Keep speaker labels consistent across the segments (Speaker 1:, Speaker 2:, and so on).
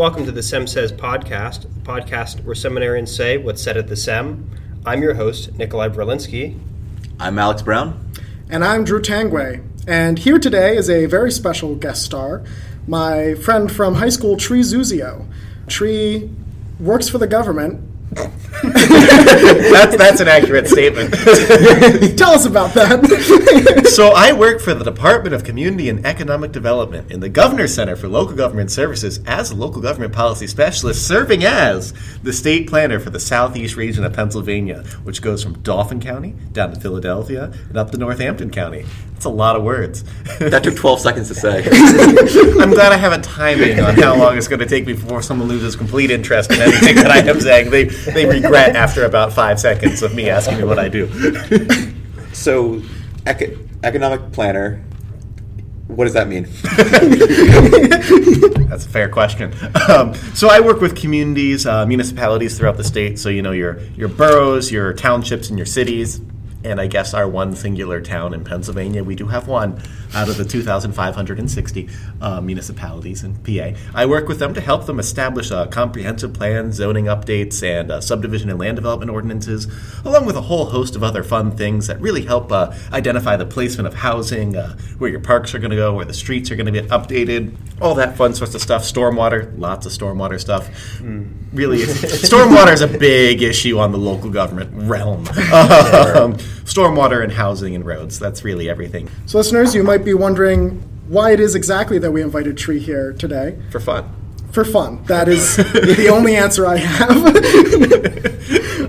Speaker 1: Welcome to the SEM Says podcast, the podcast where seminarians say what's said at the SEM. I'm your host, Nikolai Berlinski.
Speaker 2: I'm Alex Brown.
Speaker 3: And I'm Drew Tangway. And here today is a very special guest star, my friend from high school, Tree Zuzio. Tree works for the government
Speaker 1: that's that's an accurate statement.
Speaker 3: Tell us about that.
Speaker 1: so I work for the Department of Community and Economic Development in the Governor's Center for Local Government Services as a local government policy specialist, serving as the state planner for the southeast region of Pennsylvania, which goes from Dauphin County down to Philadelphia and up to Northampton County. That's a lot of words.
Speaker 2: That took 12 seconds to say.
Speaker 1: I'm glad I have a timing on how long it's going to take before someone loses complete interest in anything that I am saying. They, they regret after about five seconds of me asking me what I do.
Speaker 2: so, ec- economic planner, what does that mean?
Speaker 1: That's a fair question. Um, so I work with communities, uh, municipalities throughout the state. So you know your your boroughs, your townships, and your cities and I guess our one singular town in Pennsylvania. We do have one out of the 2,560 uh, municipalities in PA. I work with them to help them establish a comprehensive plan, zoning updates, and uh, subdivision and land development ordinances, along with a whole host of other fun things that really help uh, identify the placement of housing, uh, where your parks are going to go, where the streets are going to be updated, all that fun sorts of stuff. Stormwater, lots of stormwater stuff. Mm. Really, stormwater is a big issue on the local government realm. Um, stormwater and housing and roads. That's really everything.
Speaker 3: So, listeners, you might be wondering why it is exactly that we invited Tree here today.
Speaker 1: For fun.
Speaker 3: For fun. That is the only answer I have.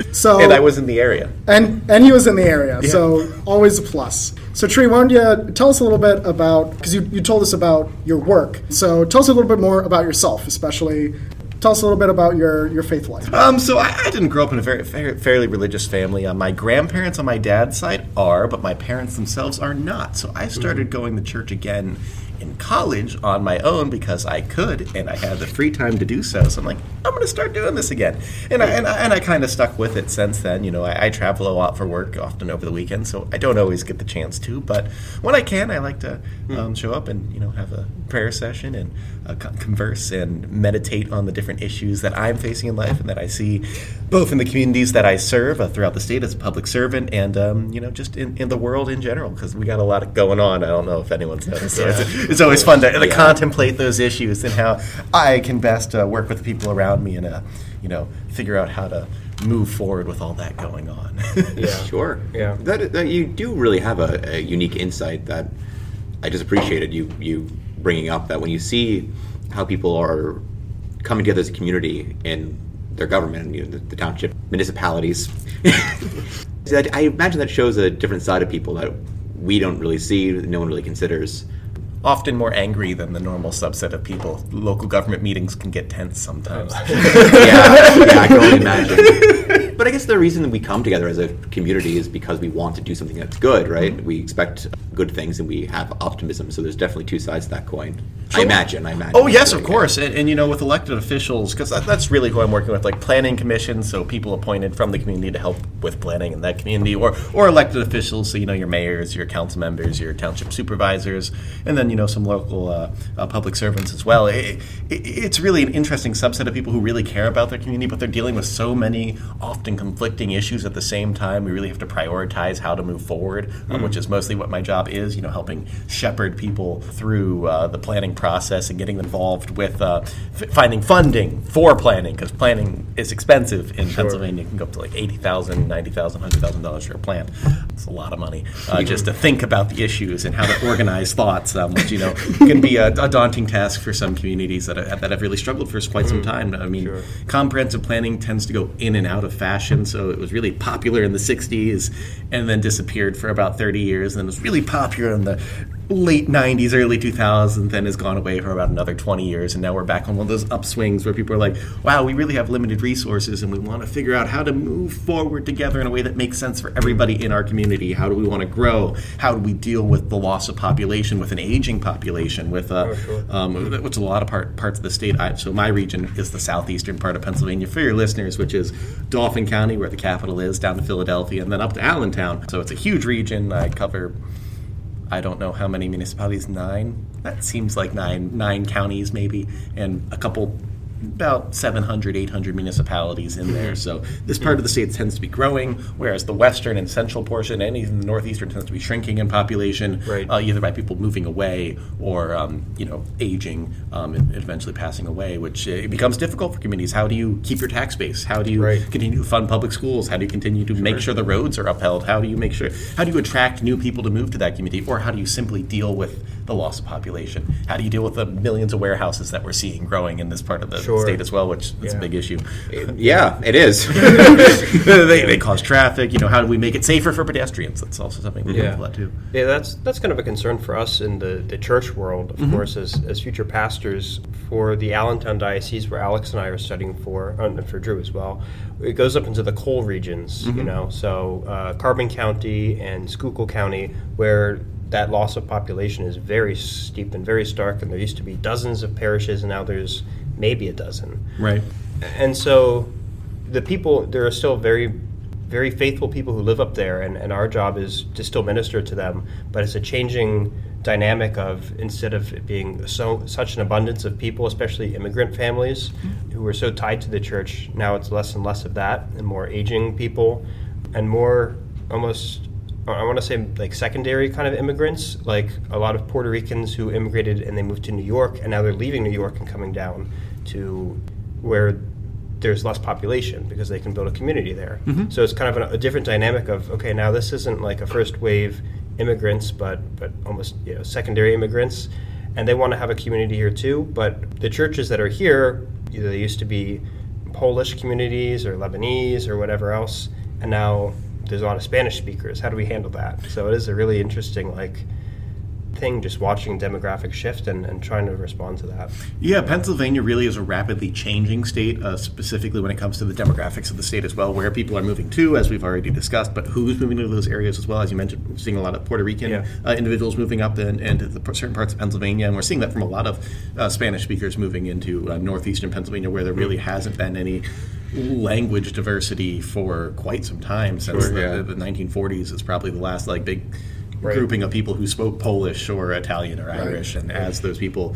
Speaker 1: so, and I was in the area.
Speaker 3: And and he was in the area. Yeah. So always a plus. So Tree, why don't you tell us a little bit about because you, you told us about your work. So tell us a little bit more about yourself, especially tell us a little bit about your, your faith life.
Speaker 1: Um, so I, I, didn't grow up in a very, very fairly religious family. Uh, my grandparents on my dad's side are, but my parents themselves are not. So I started mm-hmm. going to church again in college on my own because I could and I had the free time to do so. So I'm like, I'm going to start doing this again. And I, and I, and I kind of stuck with it since then. You know, I, I, travel a lot for work, often over the weekend, so I don't always get the chance to. But when I can, I like to hmm. um, show up and, you know, have a prayer session and uh, converse and meditate on the different issues that I'm facing in life and that I see both in the communities that I serve uh, throughout the state as a public servant and, um, you know, just in, in the world in general because we got a lot going on. I don't know if anyone's noticed. So yeah it's always fun to, to yeah. contemplate those issues and how I can best uh, work with the people around me and uh, you know figure out how to move forward with all that going on.
Speaker 2: yeah, sure. Yeah, that, that, you do really have a, a, unique insight that I just appreciated you you bringing up. That when you see how people are coming together as a community in their government, you know, the, the township, municipalities. I imagine that shows a different side of people that we don't really see, no one really considers
Speaker 1: often more angry than the normal subset of people. Local government meetings can get tense sometimes.
Speaker 2: yeah, yeah, I can only imagine. But I guess the reason we come together as a community is because we want to do something that's good, right? Mm-hmm. We expect good things and we have optimism. So there's definitely two sides to that coin. Sure. I imagine. I imagine.
Speaker 1: Oh yes, of course. And, and, you know, with elected officials, because that, that's really who I'm working with, like planning commissions, so people appointed from the community to help with planning in that community, or or elected officials, so you know your mayors, your council members, your township supervisors, and then you know some local uh, uh, public servants as well. It, it, it's really an interesting subset of people who really care about their community, but they're dealing with so many often conflicting issues at the same time. We really have to prioritize how to move forward, mm. um, which is mostly what my job is. You know, helping shepherd people through uh, the planning process and getting involved with uh, f- finding funding for planning because planning is expensive in sure. Pennsylvania. It can go up to like eighty thousand, ninety thousand, hundred thousand dollars for a plan. It's a lot of money uh, just to think about the issues and how to organize thoughts. Um, which you know can be a, a, daunting task for some communities that have, that have really struggled for quite some mm-hmm. time. I mean, sure. comprehensive planning tends to go in and out of fashion. So it was really popular in the '60s, and then disappeared for about 30 years, and then it was really popular in the late 90s, early 2000s, then has gone away for about another 20 years. And now we're back on one of those upswings where people are like, wow, we really have limited resources and we want to figure out how to move forward together in a way that makes sense for everybody in our community. How do we want to grow? How do we deal with the loss of population, with an aging population, with uh, oh, sure. um, which a lot of part, parts of the state. I, so my region is the southeastern part of Pennsylvania for your listeners, which is Dauphin County, where the capital is, down to Philadelphia, and then up to Allentown. So it's a huge region. I cover I don't know how many municipalities. Nine. That seems like nine nine counties maybe, and a couple about 700, 800 municipalities in there. So this part of the state tends to be growing, whereas the western and central portion, and even the northeastern, tends to be shrinking in population,
Speaker 4: Right.
Speaker 1: uh, either by people moving away or um, you know aging um, and eventually passing away, which uh, it becomes difficult for communities. How do you keep your tax base? How do you
Speaker 4: Right.
Speaker 1: continue to fund public schools? How do you continue to make sure the roads are upheld? How do you make sure? How do you attract new people to move to that community, or how do you simply deal with the loss of population? How do you deal with the millions of warehouses that we're seeing growing in this part of the
Speaker 4: Sure.
Speaker 1: state as well, which is a big issue.
Speaker 2: Yeah, it is.
Speaker 1: they, they cause traffic. You know, how do we make it safer for pedestrians? That's also something we
Speaker 4: Yeah.
Speaker 1: yeah. that too.
Speaker 4: Yeah, that's that's kind of a concern for us in the, the church world, of
Speaker 1: Mm-hmm.
Speaker 4: course, as, as future pastors for the Allentown diocese, where Alex and I are studying for, and for Drew as well. It goes up into the coal regions,
Speaker 1: Mm-hmm.
Speaker 4: you know, so uh, Carbon County and Schuylkill County, where that loss of population is very steep and very stark, and there used to be dozens of parishes, and now there's maybe a dozen.
Speaker 1: Right.
Speaker 4: And so the people, there are still very, very faithful people who live up there, and, and our job is to still minister to them. But it's a changing dynamic of instead of it being so such an abundance of people, especially immigrant families mm-hmm. who are so tied to the church, now it's less and less of that, and more aging people, and more almost. I want to say like secondary kind of immigrants, like a lot of Puerto Ricans who immigrated and they moved to New York, and now they're leaving New York and coming down to where there's less population because they can build a community there. Mm-hmm. So it's kind of a, a different dynamic of okay, now this isn't like a first wave immigrants, but but almost you know secondary immigrants, and they want to have a community here too. But the churches that are here, either they used to be Polish communities or Lebanese or whatever else, and now there's a lot of Spanish speakers. How do we handle that? So it is a really interesting like thing just watching demographic shift and, and trying to respond to that.
Speaker 1: Yeah, Pennsylvania really is a rapidly changing state, uh, specifically when it comes to the demographics of the state as well, where people are moving to, as we've already discussed, but who's moving to those areas as well. As you mentioned, we're seeing a lot of Puerto Rican
Speaker 4: Yeah.
Speaker 1: uh, individuals moving up and, and to the certain parts of Pennsylvania, and we're seeing that from a lot of uh, Spanish speakers moving into uh, northeastern Pennsylvania, where there really hasn't been any language diversity for quite some time since
Speaker 2: Sure,
Speaker 1: the,
Speaker 2: yeah.
Speaker 1: the 1940s. Is probably the last like big
Speaker 4: Right.
Speaker 1: grouping of people who spoke Polish or Italian or Irish, and as those people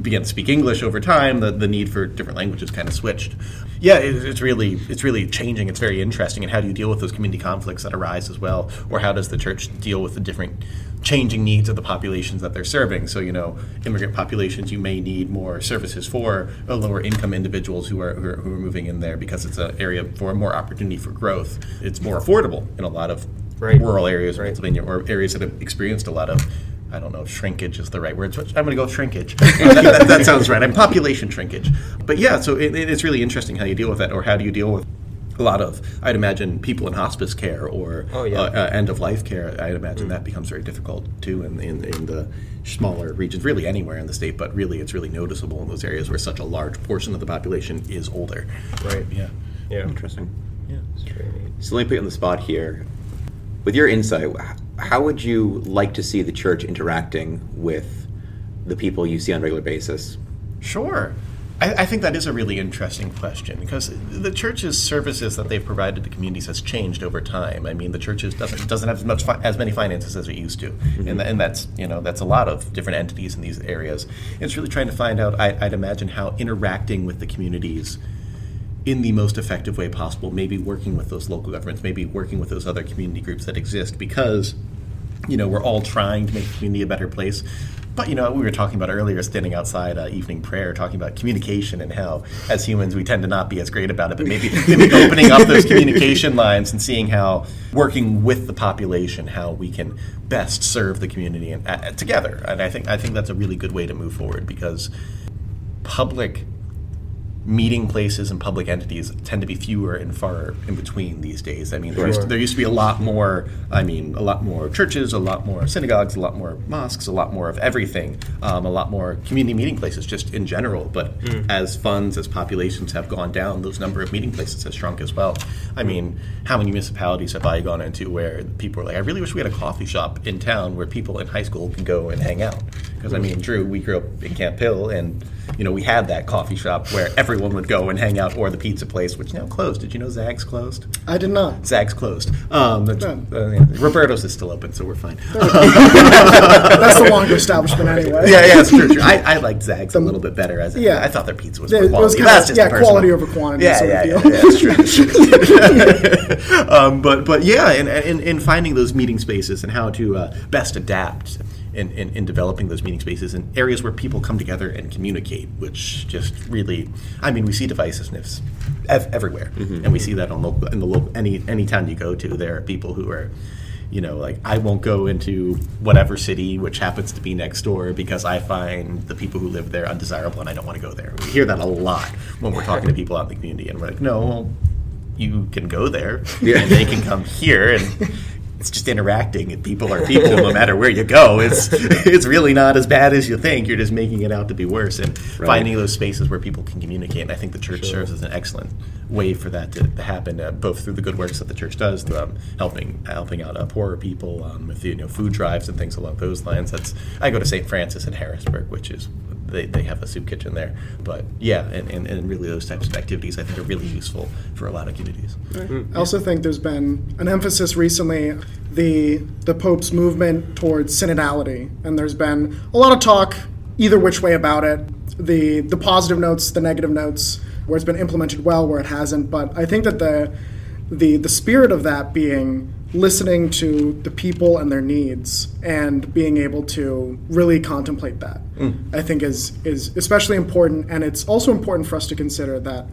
Speaker 1: began to speak English over time, the, the need for different languages kind of switched. Yeah, it, it's really it's really changing. It's very interesting. And how do you deal with those community conflicts that arise as well, or how does the church deal with the different changing needs of the populations that they're serving? So you know, immigrant populations, you may need more services for lower income individuals who are, who are who are moving in there because it's an area for more opportunity for growth. It's more affordable in a lot of
Speaker 4: Right.
Speaker 1: rural areas of
Speaker 4: Right.
Speaker 1: Pennsylvania or areas that have experienced a lot of, I don't know if shrinkage is the right word. So I'm going to go with shrinkage. that, that- that sounds right. I'm population shrinkage. But yeah, so it, it's really interesting how you deal with that, or how do you deal with a lot of, I'd imagine, people in hospice care or
Speaker 4: Oh, yeah.
Speaker 1: uh, uh, end of life care. I'd imagine that becomes very difficult too in, in, in the smaller regions, really anywhere in the state, but really it's really noticeable in those areas where such a large portion of the population is older.
Speaker 4: Right.
Speaker 1: Yeah.
Speaker 4: Yeah.
Speaker 2: Interesting.
Speaker 1: Yeah.
Speaker 4: It's very neat.
Speaker 2: So let me put you on the spot here. With your insight, h- how would you like to see the church interacting with the people you see on a regular basis?
Speaker 1: Sure. I, I think that is a really interesting question because the church's services that they've provided to communities has changed over time. I mean, the church doesn't doesn't have as much fi- as many finances as it used to, mm-hmm. and, tha- and that's you know that's a lot of different entities in these areas. It's really trying to find out. I, I'd imagine how interacting with the communities in the most effective way possible. Maybe working with those local governments, maybe working with those other community groups that exist because you know, we're all trying to make the community a better place. But you know, we were talking about earlier, standing outside uh, evening prayer, talking about communication and how, as humans, we tend to not be as great about it. But maybe, maybe opening up those communication lines and seeing how working with the population, how we can best serve the community and uh, together. And I think I think that's a really good way to move forward because public meeting places and public entities tend to be fewer and far in between these days. I mean, there, used to, there used to be a lot more. I mean, a lot more churches, a lot more synagogues, a lot more mosques, a lot more of everything, um, a lot more community meeting places, just in general. But hmm. as funds, as populations have gone down, those number of meeting places has shrunk as well. I hmm. mean, how many municipalities have I gone into where people are like, I really wish we had a coffee shop in town where people in high school can go and hang out? Because I hmm. mean, Drew, we grew up in Camp Hill and you know, we had that coffee shop where everyone would go and hang out, or the pizza place, which now closed. Did you know Zag's closed?
Speaker 3: I did not.
Speaker 1: Zag's closed. Um, uh,
Speaker 3: Yeah.
Speaker 1: Roberto's is still open, so we're fine.
Speaker 3: That's the longer establishment anyway.
Speaker 1: yeah, yeah, it's true. true. I, I liked Zag's a little bit better as
Speaker 3: yeah.
Speaker 1: I thought their pizza was
Speaker 3: Yeah,
Speaker 1: more
Speaker 3: it was
Speaker 1: quality.
Speaker 3: kinda-
Speaker 1: just
Speaker 3: yeah,
Speaker 1: personal.
Speaker 3: quality over quantity
Speaker 1: Yeah, yeah,
Speaker 3: of
Speaker 1: yeah, yeah, it's true. um, but but yeah, in, in, in finding those meeting spaces and how to uh, best adapt in, in, in developing those meeting spaces and areas where people come together and communicate, which just really, I mean, we see divisiveness ev- everywhere, mm-hmm. and we see that on local, in the local any any town you go to, there are people who are you know, like I won't go into whatever city which happens to be next door because I find the people who live there undesirable and I don't want to go there. We hear that a lot when we're talking to people out in the community, and we're like, no, well, you can go there and they can come here and. It's just interacting, and people are people no matter where you go. It's it's really not as bad as you think. You're just making it out to be worse, and
Speaker 2: Right.
Speaker 1: finding those spaces where people can communicate. And I think the church serves as an excellent way for that to, to happen, uh, both through the good works that the church does, through, um, helping helping out uh, poorer people um, with you know food drives and things along those lines. That's I go to St. Francis in Harrisburg, which is they, they have a soup kitchen there. But yeah, and, and, and really those types of activities I think are really useful for a lot of communities. Mm.
Speaker 3: I also think there's been an emphasis recently the the Pope's movement towards synodality, and there's been a lot of talk either which way about it. The the positive notes, the negative notes, where it's been implemented well, where it hasn't. But I think that the the the spirit of that being listening to the people and their needs and being able to really contemplate that mm. i think is is especially important. And it's also important for us to consider that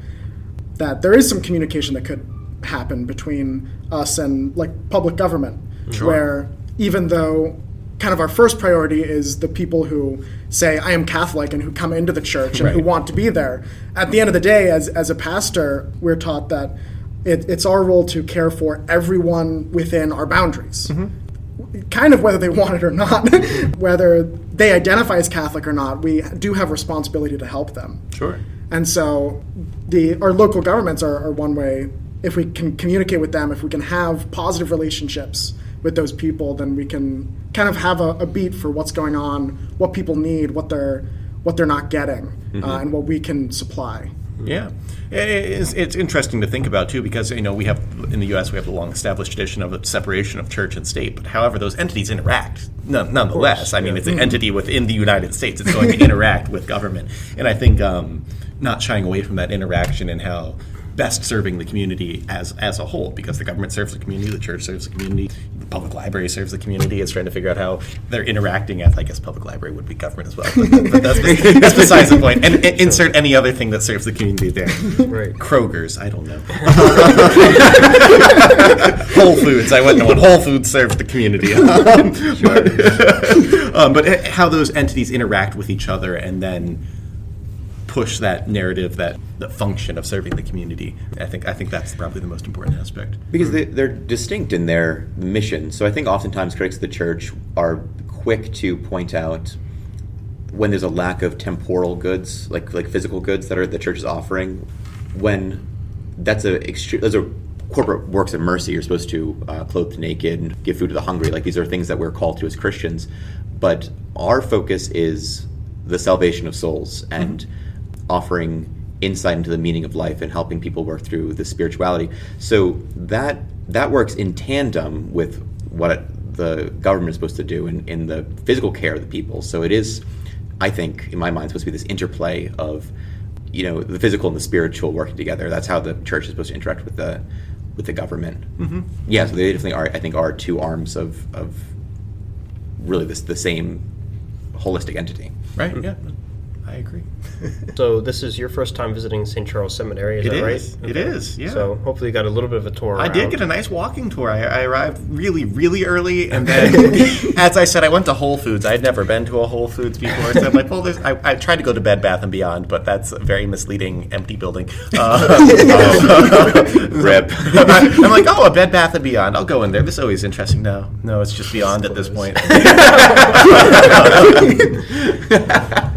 Speaker 3: that there is some communication that could happen between us and like public government mm. where even though kind of our first priority is the people who say i am catholic and who come into the church and who want to be there at the end of the day as, as a pastor we're taught that it, it's our role to care for everyone within our boundaries kind of whether they want it or not whether they identify as catholic or not we do have responsibility to help them
Speaker 1: Sure.
Speaker 3: and so the our local governments are, are one way. If we can communicate with them, if we can have positive relationships with those people, then we can kind of have a, a beat for what's going on, what people need, what they're what they're not getting, uh, and what we can supply.
Speaker 1: Yeah, it's, it's interesting to think about too because you know we have in the U.S. we have the long-established tradition of a separation of church and state. But however, those entities interact none, nonetheless. I mean, it's an entity within the United States. It's going to interact with government, and I think um, not shying away from that interaction and how best serving the community as as a whole because the government serves the community, the church serves the community, the public library serves the community. It's trying to figure out how they're interacting. As I guess public library would be government as well, but, but that's, that's besides the point. And, and insert any other thing that serves the community there.
Speaker 4: Right.
Speaker 1: Kroger's, I don't know. Whole Foods, I wouldn't know what Whole Foods serves the community. Um, but, um, but how those entities interact with each other and then push that narrative, that the function of serving the community. I think I think that's probably the most important aspect.
Speaker 2: because they, they're distinct in their mission. So I think oftentimes critics of the church are quick to point out when there's a lack of temporal goods, like like physical goods that are the church is offering. When that's a extre- those are corporate works of mercy. You're supposed to uh, clothe the naked and give food to the hungry. Like these are things that we're called to as Christians. But our focus is the salvation of souls and offering insight into the meaning of life and helping people work through the spirituality. So that that works in tandem with what the government is supposed to do in, in the physical care of the people. So it is, I think, in my mind, supposed to be this interplay of you know the physical and the spiritual working together. That's how the church is supposed to interact with the with the government. Mm-hmm. Yeah, so they definitely are. I think are two arms of of really this the same holistic entity.
Speaker 1: Right? Yeah, agree.
Speaker 4: So this is your first time visiting St. Charles Seminary, is
Speaker 1: It
Speaker 4: that
Speaker 1: is.
Speaker 4: right?
Speaker 1: It is, yeah.
Speaker 4: So hopefully you got a little bit of a tour.
Speaker 1: I did get a nice walking tour. I, I arrived really, really early, and then, as I said, I went to Whole Foods. I had never been to a Whole Foods before, so I'm like, well, there's, I, I tried to go to Bed Bath and Beyond, but that's a very misleading, empty building. Uh,
Speaker 2: Rip.
Speaker 1: I'm like, oh, a Bed Bath and Beyond. I'll go in there. This is always interesting. No, no, it's just Beyond at this point.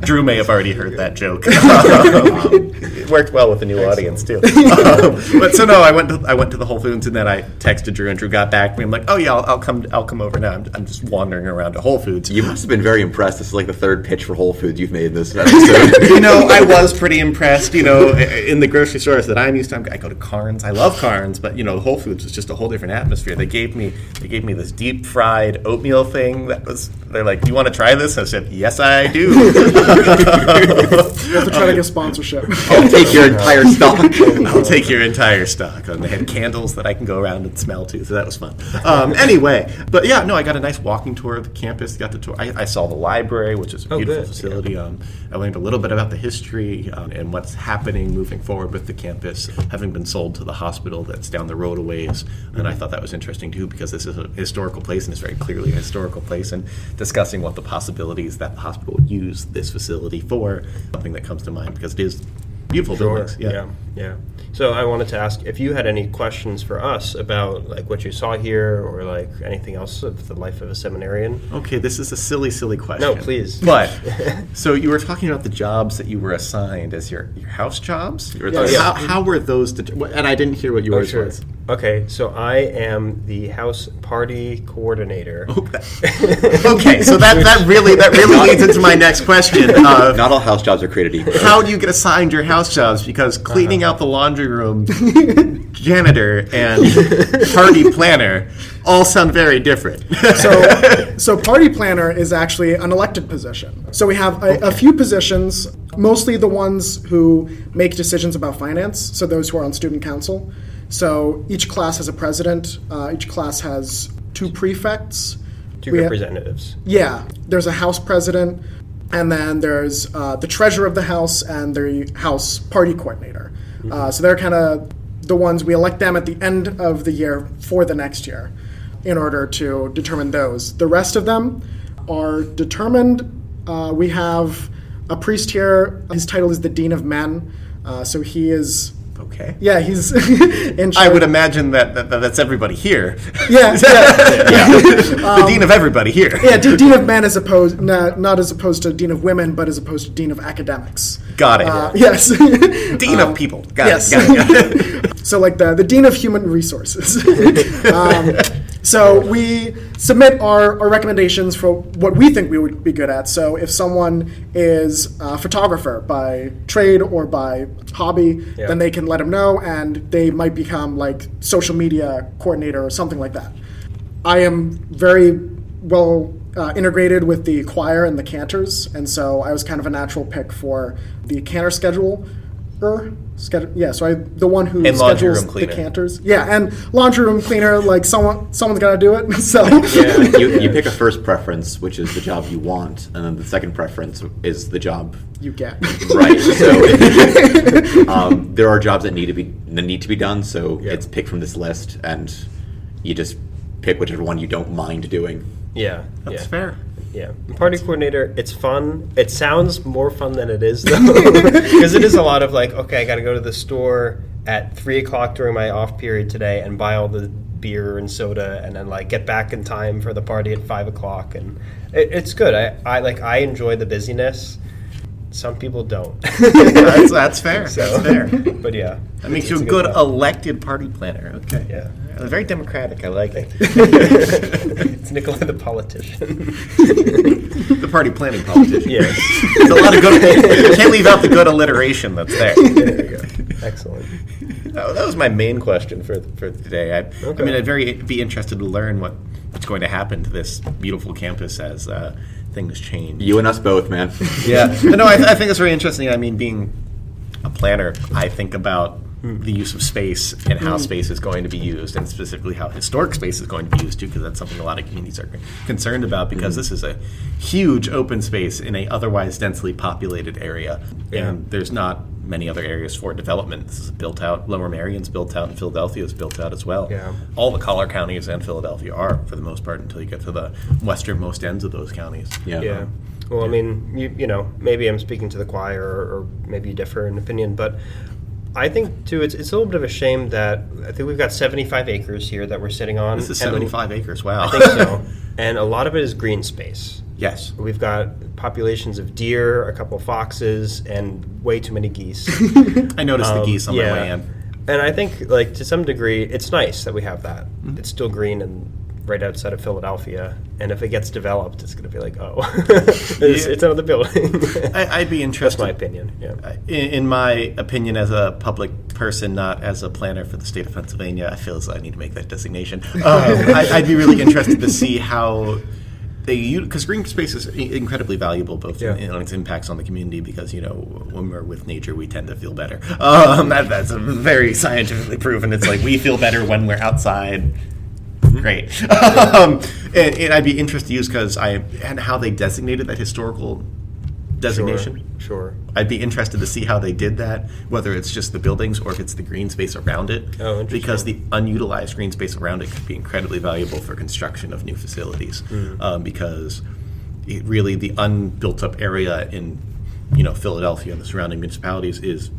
Speaker 1: Drew may have already heard that joke. Um, it worked well with the new audience too. Um, but so no, I went to I went to the Whole Foods and then I texted Drew and Drew got back to me. I'm like, oh yeah, I'll, I'll come I'll come over now. I'm, I'm just wandering around to Whole Foods.
Speaker 2: You must have been very impressed. This is like the third pitch for Whole Foods you've made in this episode.
Speaker 1: you know, I was pretty impressed. You know, in the grocery stores that I'm used to, I go to Karns. I love Karns, but you know, Whole Foods was just a whole different atmosphere. They gave me they gave me this deep fried oatmeal thing that was. They're like, "Do you want to try this?" I said, "Yes, I do."
Speaker 3: You have to try to get sponsorship.
Speaker 2: I'll take your entire stock.
Speaker 1: I'll take your entire stock. And they had candles that I can go around and smell too, so that was fun. Um, anyway, but yeah, no, I got a nice walking tour of the campus. Got the tour. I, I saw the library, which is a
Speaker 4: Oh,
Speaker 1: beautiful
Speaker 4: good.
Speaker 1: facility. Um, I learned a little bit about the history um, and what's happening moving forward with the campus, having been sold to the hospital that's down the road a ways. And I thought that was interesting too, because this is a historical place and it's very clearly a historical place. And discussing what the possibilities that the hospital would use this facility for, something that comes to mind because it is beautiful buildings.
Speaker 4: yeah, yeah. So I wanted to ask if you had any questions for us about like what you saw here or like anything else of the life of a seminarian.
Speaker 1: Okay, this is a silly, silly question.
Speaker 4: No, please.
Speaker 1: But so you were talking about the jobs that you were assigned as your, your house jobs.
Speaker 2: You were
Speaker 3: Yes.
Speaker 1: How, how were those? Det- and I didn't hear what yours
Speaker 4: Oh, sure.
Speaker 1: was.
Speaker 4: Okay, so I am the house party coordinator.
Speaker 1: okay, so that, that really that really leads into my next question. Of
Speaker 2: Not all house jobs are created equal.
Speaker 1: how do you get assigned your house jobs? Because cleaning out the laundry room, janitor, and party planner all sound very different.
Speaker 3: So, so party planner is actually an elected position. So we have a, a few positions, mostly the ones who make decisions about finance. So those who are on student council. So each class has a president. Uh, each class has two prefects.
Speaker 4: Two
Speaker 3: We ha-
Speaker 4: representatives.
Speaker 3: yeah, there's a house president, and then there's uh, the treasurer of the house and the house party coordinator. Uh, so they're kind of the ones we elect them at the end of the year for the next year in order to determine those. The rest of them are determined. Uh, we have a priest here. His title is the Dean of Men. Uh, so he is,
Speaker 1: okay.
Speaker 3: yeah, he's.
Speaker 1: I would imagine that, that, that that's everybody here.
Speaker 3: Yeah, yeah.
Speaker 1: the dean of everybody here.
Speaker 3: Yeah, dean of men as opposed not, not as opposed to dean of women, but as opposed to dean of academics.
Speaker 1: Got it.
Speaker 3: Uh, yes.
Speaker 1: dean of people. Got
Speaker 3: yes.
Speaker 1: it. Got it.
Speaker 3: so like the the dean of human resources. um, so we submit our, our recommendations for what we think we would be good at. So if someone is a photographer by trade or by hobby,
Speaker 4: Yeah.
Speaker 3: then they can let them know, and they might become like social media coordinator or something like that. I am very well uh, integrated with the choir and the cantors, and so I was kind of a natural pick for the cantor schedule. Schedule, yeah, so I the one who
Speaker 1: And
Speaker 3: schedules
Speaker 1: room
Speaker 3: the
Speaker 1: cleaner.
Speaker 3: cantors. Yeah, and laundry room cleaner. Like someone, someone's got to do it. So
Speaker 2: Yeah, you, you pick a first preference, which is the job you want, and then the second preference is the job
Speaker 3: you get
Speaker 2: right. So um, there are jobs that need to be that need to be done. So it's picked from this list, and you just pick whichever one you don't mind doing.
Speaker 4: Yeah,
Speaker 1: That's
Speaker 4: yeah.
Speaker 1: fair.
Speaker 4: Yeah, party coordinator. It's fun. It sounds more fun than it is, though, because it is a lot of like, okay, I got to go to the store at three o'clock during my off period today and buy all the beer and soda, and then like get back in time for the party at five o'clock, and it, it's good. I, I like I enjoy the busyness. Some people don't.
Speaker 1: That's, that's fair.
Speaker 4: So-
Speaker 1: That's fair.
Speaker 4: but yeah,
Speaker 1: That makes you a good
Speaker 4: job.
Speaker 1: elected party planner. Okay.
Speaker 4: Yeah.
Speaker 1: Uh, Very democratic. I like it.
Speaker 4: it's Nikolai the politician.
Speaker 1: the party planning politician.
Speaker 4: yeah.
Speaker 1: There's a lot of good. You can't leave out the good alliteration that's there.
Speaker 4: There you go. Excellent.
Speaker 1: That that was my main question for for today. I, I mean, I'd very be interested to learn what what's going to happen to this beautiful campus as uh, things change.
Speaker 2: You and us both, man.
Speaker 1: Yeah, no, I, I think it's very interesting. I mean, being a planner, I think about the use of space and how mm. space is going to be used, and specifically how historic space is going to be used too, because that's something a lot of communities are concerned about. Because mm. this is a huge open space in a otherwise densely populated area,
Speaker 4: Yeah.
Speaker 1: and there's not many other areas for development. This is built out. Lower Merion's built out, and Philadelphia is built out as well.
Speaker 4: Yeah.
Speaker 1: All the collar counties and Philadelphia are, for the most part, until you get to the westernmost ends of those counties.
Speaker 2: Yeah.
Speaker 4: Yeah. Well, I mean, you, you know, maybe I'm speaking to the choir, or, or maybe you differ in opinion, but I think too, it's, it's a little bit of a shame that I think we've got 75 acres here that we're sitting on.
Speaker 1: This is
Speaker 4: and
Speaker 1: 75 acres. Wow.
Speaker 4: I think so. and a lot of it is green space.
Speaker 1: Yes.
Speaker 4: We've got populations of deer, a couple of foxes, and way too many geese.
Speaker 1: I noticed the
Speaker 4: Um,
Speaker 1: geese on
Speaker 4: yeah.
Speaker 1: my way in.
Speaker 4: And I think, like to some degree, it's nice that we have that.
Speaker 1: Mm-hmm.
Speaker 4: It's still green and right outside of Philadelphia. And if it gets developed, it's going to be like, oh, it's,
Speaker 1: Yeah.
Speaker 4: it's another building.
Speaker 1: I, I'd be
Speaker 4: That's
Speaker 1: interested.
Speaker 4: my opinion. Yeah.
Speaker 1: In, in my opinion, as a public person, not as a planner for the state of Pennsylvania, I feel as I need to make that designation. Um, I, I'd be really interested to see how they because green space is incredibly valuable both in,
Speaker 4: Yeah.
Speaker 1: in its impacts on the community because you know when we're with nature we tend to feel better um, that, that's very scientifically proven it's like we feel better when we're outside great um, and, and i'd be interested to use because i and how they designated that historical designation
Speaker 4: Sure.
Speaker 1: I'd be interested to see how they did that, whether it's just the buildings or if it's the green space around it.
Speaker 4: Oh, interesting.
Speaker 1: Because the unutilized green space around it could be incredibly valuable for construction of new facilities.
Speaker 4: Hmm.
Speaker 1: Um, because it really, the unbuilt up area in, you know, Philadelphia and the surrounding municipalities is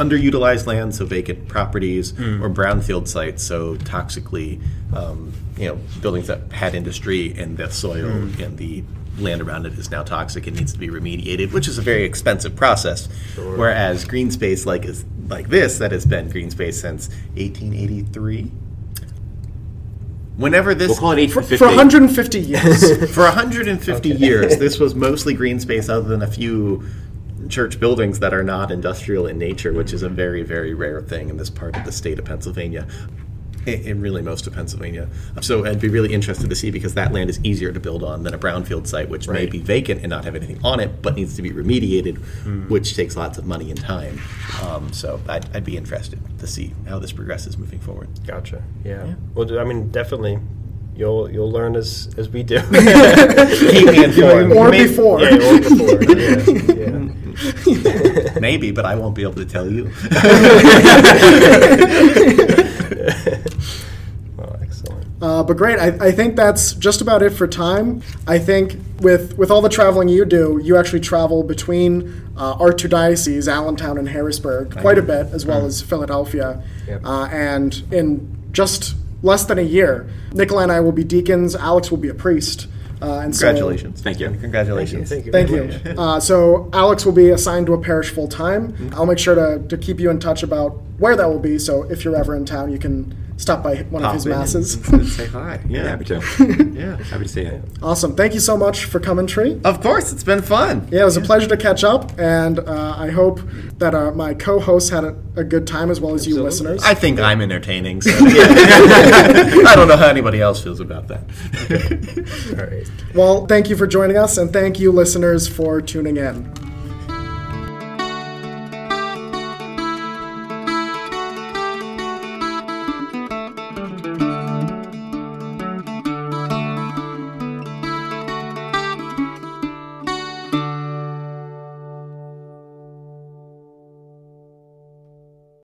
Speaker 1: underutilized land, so vacant properties,
Speaker 4: Hmm.
Speaker 1: or brownfield sites, so toxically, um, you know, buildings that had industry and the soil
Speaker 4: Hmm.
Speaker 1: and the land around it is now toxic and needs to be remediated, which is a very expensive process. Whereas green space, like is like this, that has been green space since 1883. Whenever this
Speaker 2: We'll call it
Speaker 3: For,
Speaker 2: 1850.
Speaker 3: for 150 years.
Speaker 1: for 150 years, this was mostly green space, other than a few church buildings that are not industrial in nature, which is a very, very rare thing in this part of the state of Pennsylvania. In, in really most of Pennsylvania. So I'd be really interested to see because that land is easier to build on than a brownfield site, which may be vacant and not have anything on it, but needs to be remediated, which takes lots of money and time. Um, so I'd, I'd be interested to see how this progresses moving forward.
Speaker 4: Gotcha. Yeah. Well, I mean, definitely. You'll you'll learn as as we do.
Speaker 1: Keep me informed.
Speaker 3: Or
Speaker 1: Maybe-
Speaker 3: before.
Speaker 4: Yeah, or before. yeah, yeah.
Speaker 1: Maybe, but I won't be able to tell you.
Speaker 4: Well, excellent.
Speaker 3: Uh, but great. I, I think that's just about it for time. I think with with all the traveling you do, you actually travel between uh, our two dioceses, Allentown and Harrisburg, quite a bit, as well as Philadelphia.
Speaker 4: Yep.
Speaker 3: Uh, and in just less than a year, Nikolai and I will be deacons. Alex will be a priest. Uh, and so-
Speaker 1: Congratulations.
Speaker 2: Thank you.
Speaker 1: Congratulations.
Speaker 4: Thank you.
Speaker 3: Thank
Speaker 4: very
Speaker 3: you. Uh, so Alex will be assigned to a parish full time. I'll make sure to, to keep you in touch about where that will be. So if you're ever in town, you can stop by one of his
Speaker 1: in and-
Speaker 3: masses.
Speaker 1: and say hi.
Speaker 2: Yeah,
Speaker 1: Yeah.
Speaker 2: happy to.
Speaker 1: Yeah.
Speaker 2: happy to see you.
Speaker 3: awesome. Thank you so much for coming, Tree.
Speaker 1: Of course, it's been fun.
Speaker 3: Yeah, it was a pleasure to catch up, and uh, I hope that uh, my co-hosts had a, a good time as well as you listeners.
Speaker 1: I think I'm entertaining. So I don't know how anybody else feels about that.
Speaker 4: All right.
Speaker 3: well, thank you for joining us, and thank you, listeners, for tuning in.